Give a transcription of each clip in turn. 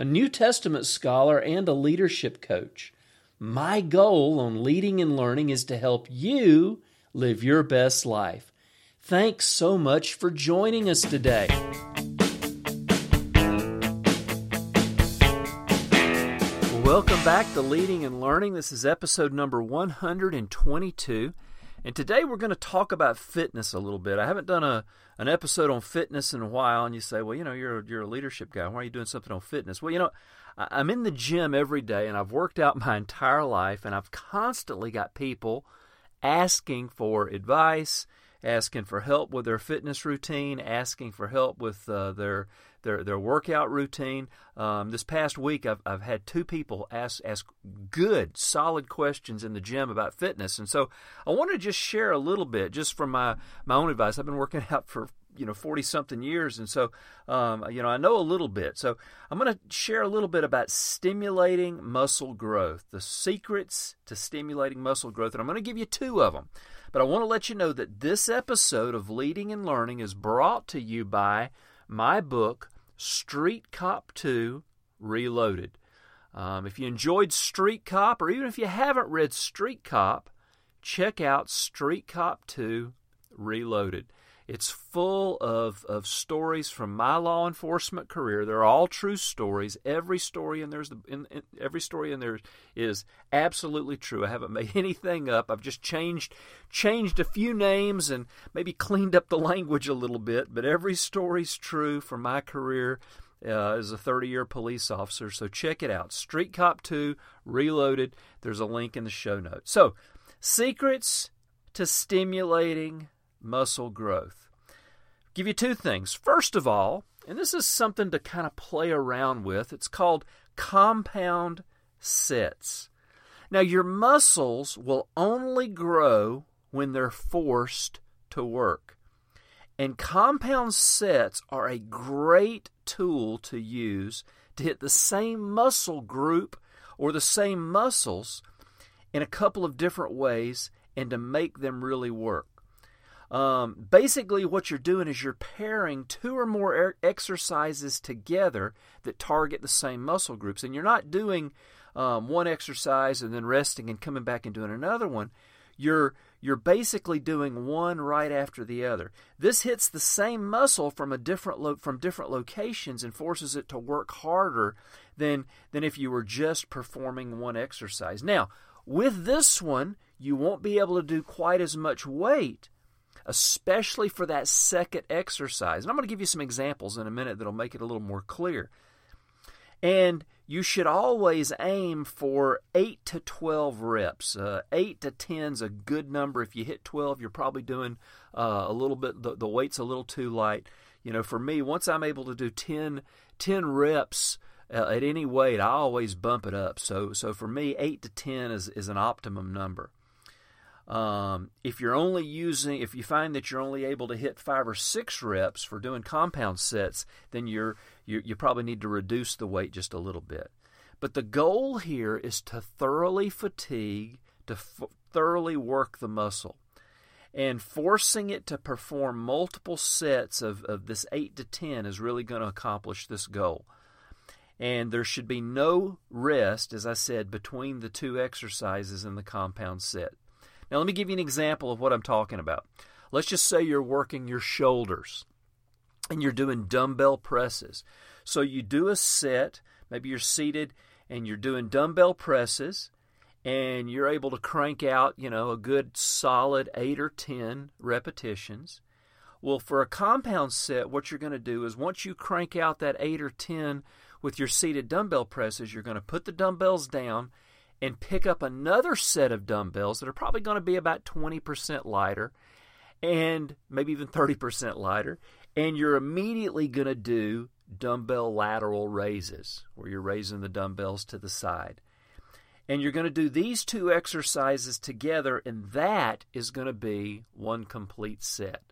a New Testament scholar, and a leadership coach. My goal on leading and learning is to help you live your best life. Thanks so much for joining us today. Welcome back to Leading and Learning. This is episode number 122. And today we're going to talk about fitness a little bit. I haven't done a an episode on fitness in a while, and you say, well, you know, you're you're a leadership guy. Why are you doing something on fitness? Well, you know, I'm in the gym every day, and I've worked out my entire life, and I've constantly got people asking for advice, asking for help with their fitness routine, asking for help with uh, their their their workout routine. Um, this past week, I've I've had two people ask ask good, solid questions in the gym about fitness, and so I want to just share a little bit, just from my my own advice. I've been working out for you know 40 something years. And so um, you know i know a little bit. So i'm going to share a little bit about stimulating muscle growth the secrets to stimulating muscle growth. And i'm going to give you two of them but i want to let you know that this episode of leading and learning is brought to you by my book, Street Cop 2 Reloaded. Um, if you enjoyed Street Cop, or even if you haven't read Street Cop, check out Street Cop 2 Reloaded. It's full of, of stories from my law enforcement career. They're all true stories. Every story in there's in, in, every story in there is absolutely true. I haven't made anything up. I've just changed changed a few names and maybe cleaned up the language a little bit. But every story's true from my career uh, as a 30 year police officer. So check it out. Street Cop 2 Reloaded. There's a link in the show notes. So, secrets to stimulating muscle growth. Give you two things. First of all, and this is something to kind of play around with, it's called compound sets. Now, your muscles will only grow when they're forced to work. And compound sets are a great tool to use to hit the same muscle group or the same muscles in a couple of different ways and to make them really work. Um, basically, what you're doing is you're pairing two or more er- exercises together that target the same muscle groups, and you're not doing um, one exercise and then resting and coming back and doing another one. You're you're basically doing one right after the other. This hits the same muscle from a different lo- from different locations and forces it to work harder than than if you were just performing one exercise. Now, with this one, you won't be able to do quite as much weight especially for that second exercise. And I'm going to give you some examples in a minute that'll make it a little more clear. And you should always aim for 8 to 12 reps. Uh, 8 to 10 is a good number. If you hit 12, you're probably doing uh, a little bit, the, the weight's a little too light. You know, for me, once I'm able to do 10, 10 reps, uh, at any weight, I always bump it up. So, so for me, eight to ten is, is an optimum number. Um, if you're only using, if you find that you're only able to hit five or six reps for doing compound sets, then you're you, you probably need to reduce the weight just a little bit. But the goal here is to thoroughly fatigue, to f- thoroughly work the muscle. And forcing it to perform multiple sets of, of this 8 to 10 is really going to accomplish this goal. And there should be no rest, as I said, between the two exercises in the compound set. Now, let me give you an example of what I'm talking about. Let's just say you're working your shoulders and you're doing dumbbell presses. So you do a set, maybe you're seated and you're doing dumbbell presses and you're able to crank out, you know, a good solid 8 or 10 repetitions. Well, for a compound set, what you're going to do is once you crank out that 8 or 10 with your seated dumbbell presses, you're going to put the dumbbells down and pick up another set of dumbbells that are probably going to be about 20% lighter and maybe even 30% lighter. And you're immediately going to do dumbbell lateral raises where you're raising the dumbbells to the side. And you're going to do these two exercises together, and that is going to be one complete set.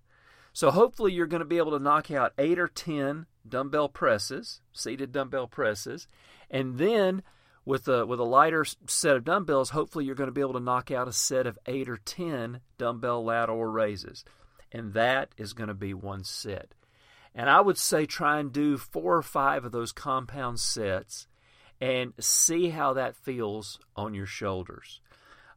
So hopefully you're going to be able to knock out eight or ten dumbbell presses, seated dumbbell presses, and then with a with a lighter set of dumbbells, hopefully you're going to be able to knock out a set of eight or ten dumbbell lateral raises, and that is going to be one set. And I would say try and do four or five of those compound sets and see how that feels on your shoulders.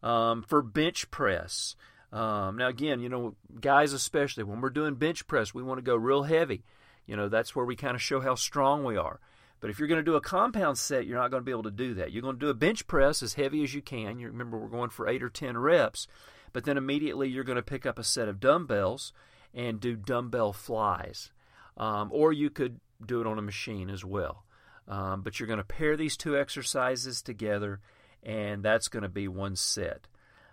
Um, for bench press, um, now again, you know, guys especially when we're doing bench press, we want to go real heavy. You know, that's where we kind of show how strong we are. But if you're going to do a compound set, you're not going to be able to do that. You're going to do a bench press as heavy as you can. You remember we're going for eight or ten reps, but then immediately you're going to pick up a set of dumbbells and do dumbbell flies, um, or you could do it on a machine as well. Um, but you're going to pair these two exercises together, and that's going to be one set.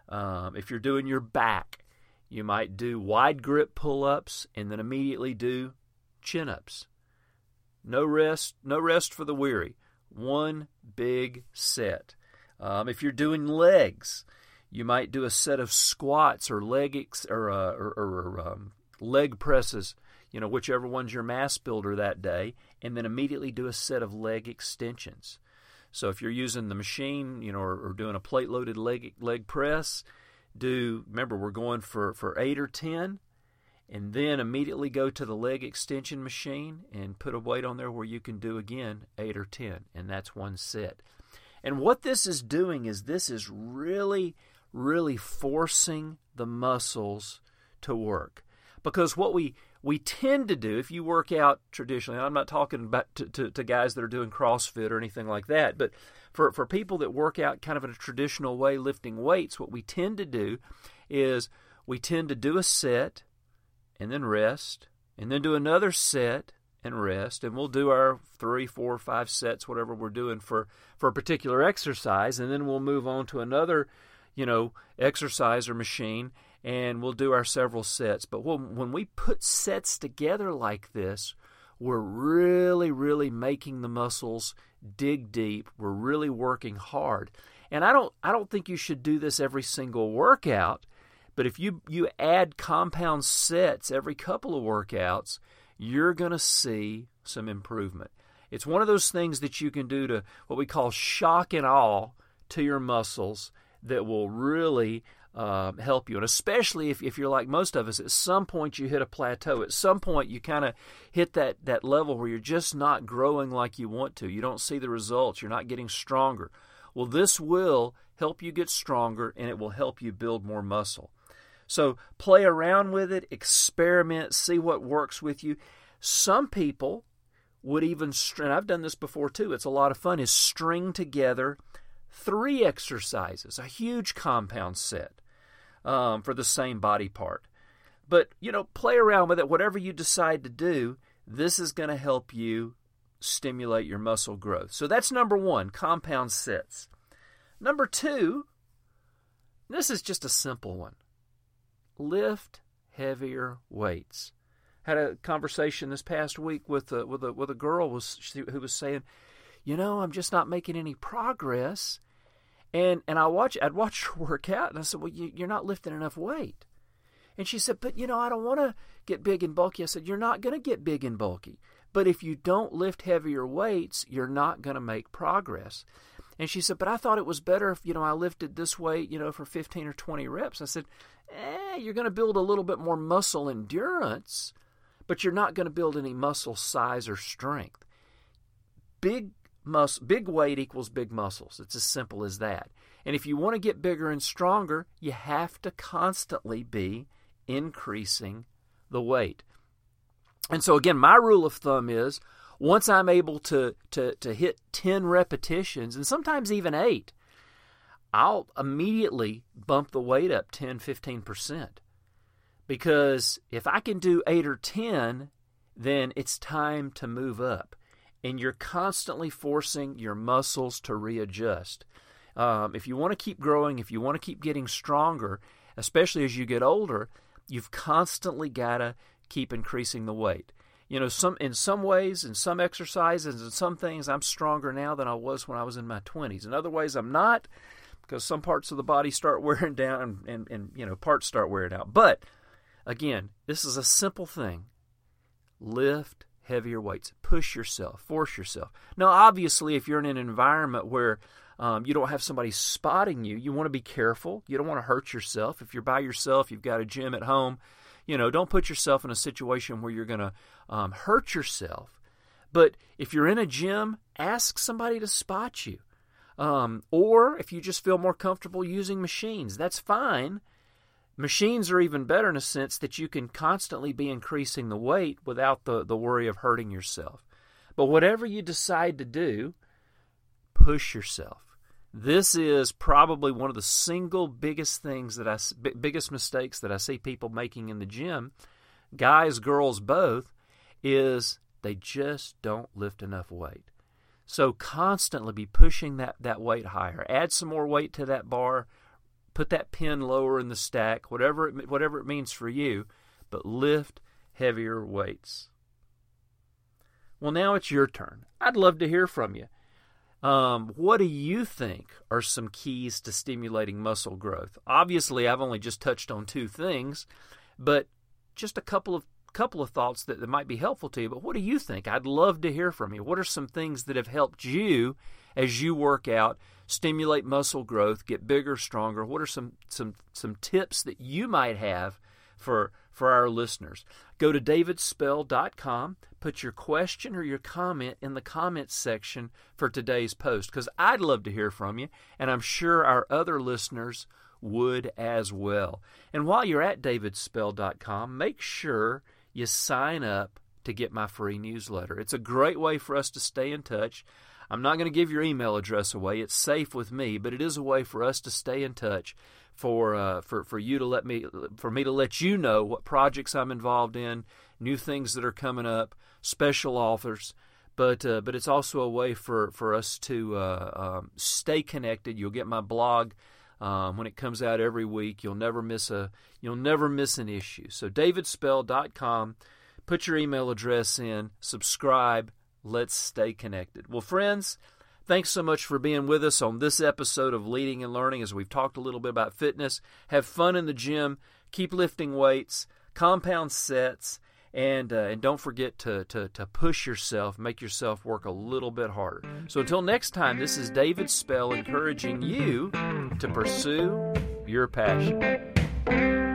Um, if you're doing your back, you might do wide grip pull ups and then immediately do chin ups. No rest, no rest for the weary. One big set. Um, if you're doing legs, you might do a set of squats or leg ex- or, uh, or, or um, leg presses you know, whichever one's your mass builder that day, and then immediately do a set of leg extensions. So if you're using the machine, you know, or, or doing a plate loaded leg leg press, do remember we're going for, for eight or ten, and then immediately go to the leg extension machine and put a weight on there where you can do again eight or ten, and that's one set. And what this is doing is this is really, really forcing the muscles to work. Because what we we tend to do if you work out traditionally i'm not talking about to, to, to, guys that are doing crossfit or anything like that but for, for people that work out kind of in a traditional way lifting weights what we tend to do is we tend to do a set and then rest and then do another set and rest and we'll do our three four five sets whatever we're doing for for a particular exercise and then we'll move on to another you know exercise or machine and we'll do our several sets. But when we put sets together like this, we're really, really making the muscles dig deep. We're really working hard. And I don't I don't think you should do this every single workout, but if you you add compound sets every couple of workouts, you're going to see some improvement. It's one of those things that you can do to what we call shock and awe to your muscles that will really uh, help you. And especially if, if you're like most of us, at some point you hit a plateau. At some point you kind of hit that, that level where you're just not growing like you want to. You don't see the results. You're not getting stronger. Well, this will help you get stronger and it will help you build more muscle. So play around with it, experiment, see what works with you. Some people would even, and I've done this before too, it's a lot of fun, is string together three exercises, a huge compound set um, for the same body part. But, you know, play around with it. Whatever you decide to do, this is going to help you stimulate your muscle growth. So that's number one compound sets. Number two, this is just a simple one lift heavier weights. Had a conversation this past week with a, with a, with a girl was, who was saying, you know, I'm just not making any progress. And and I watch I'd watch her work out, and I said, "Well, you, you're not lifting enough weight." And she said, "But you know, I don't want to get big and bulky." I said, "You're not going to get big and bulky, but if you don't lift heavier weights, you're not going to make progress." And she said, "But I thought it was better if you know I lifted this weight, you know, for 15 or 20 reps." I said, "Eh, you're going to build a little bit more muscle endurance, but you're not going to build any muscle size or strength. Big mus- big weight equals big muscles. It's as simple as that. And if you want to get bigger and stronger, you have to constantly be increasing the weight. And so again, my rule of thumb is once I'm able to to to hit 10 repetitions and sometimes even 8, I'll immediately bump the weight up 10 15%. Because if I can do 8 or 10, then it's time to move up and you're constantly forcing your muscles to readjust. Um, if you want to keep growing, if you want to keep getting stronger, especially as you get older, you've constantly got to keep increasing the weight. You know, some in some ways, in some exercises, in some things, I'm stronger now than I was when I was in my 20s. In other ways, I'm not because some parts of the body start wearing down and, and, and you know parts start wearing out. But again, this is a simple thing. Lift heavier weights. Push yourself. Force yourself. Now, obviously, if you're in an environment where um, you don't have somebody spotting you, you want to be careful. You don't want to hurt yourself. If you're by yourself, you've got a gym at home, you know, don't put yourself in a situation where you're going to um, hurt yourself. But if you're in a gym, ask somebody to spot you. Um, or if you just feel more comfortable using machines, that's fine. Machines are even better in a sense that you can constantly be increasing the weight without the, the worry of hurting yourself. But whatever you decide to do, push yourself. This is probably one of the single biggest things that I biggest mistakes that I see people making in the gym, guys, girls both, is they just don't lift enough weight. So constantly be pushing that that weight higher. Add some more weight to that bar, put that pin lower in the stack, whatever it, whatever it means for you, but lift heavier weights. Well, now it's your turn. I'd love to hear from you. Um, what do you think are some keys to stimulating muscle growth? Obviously, I've only just touched on two things, but just a couple of couple of thoughts that, that might be helpful to you. But what do you think? I'd love to hear from you. What are some things that have helped you as you work out, stimulate muscle growth, get bigger, stronger? What are some some some tips that you might have for for our listeners? Go to davidspell.com, put your question or your comment in the comments section for today's post because I'd love to hear from you, and I'm sure our other listeners would as well. And while you're at davidspell.com, make sure you sign up to get my free newsletter. It's a great way for us to stay in touch. I'm not going to give your email address away. It's safe with me, but it is a way for us to stay in touch for uh, for for you to let me for me to let you know what projects I'm involved in, new things that are coming up, special offers. But uh, but it's also a way for for us to uh, um, stay connected. You'll get my blog um, when it comes out every week. You'll never miss a you'll never miss an issue. So davidspell.com. Put your email address in. Subscribe. Let's stay connected. Well, friends. Thanks so much for being with us on this episode of Leading and Learning as we've talked a little bit about fitness. Have fun in the gym, keep lifting weights, compound sets, and uh, and don't forget to, to to push yourself, make yourself work a little bit harder. So until next time, this is David Spell encouraging you to pursue your passion.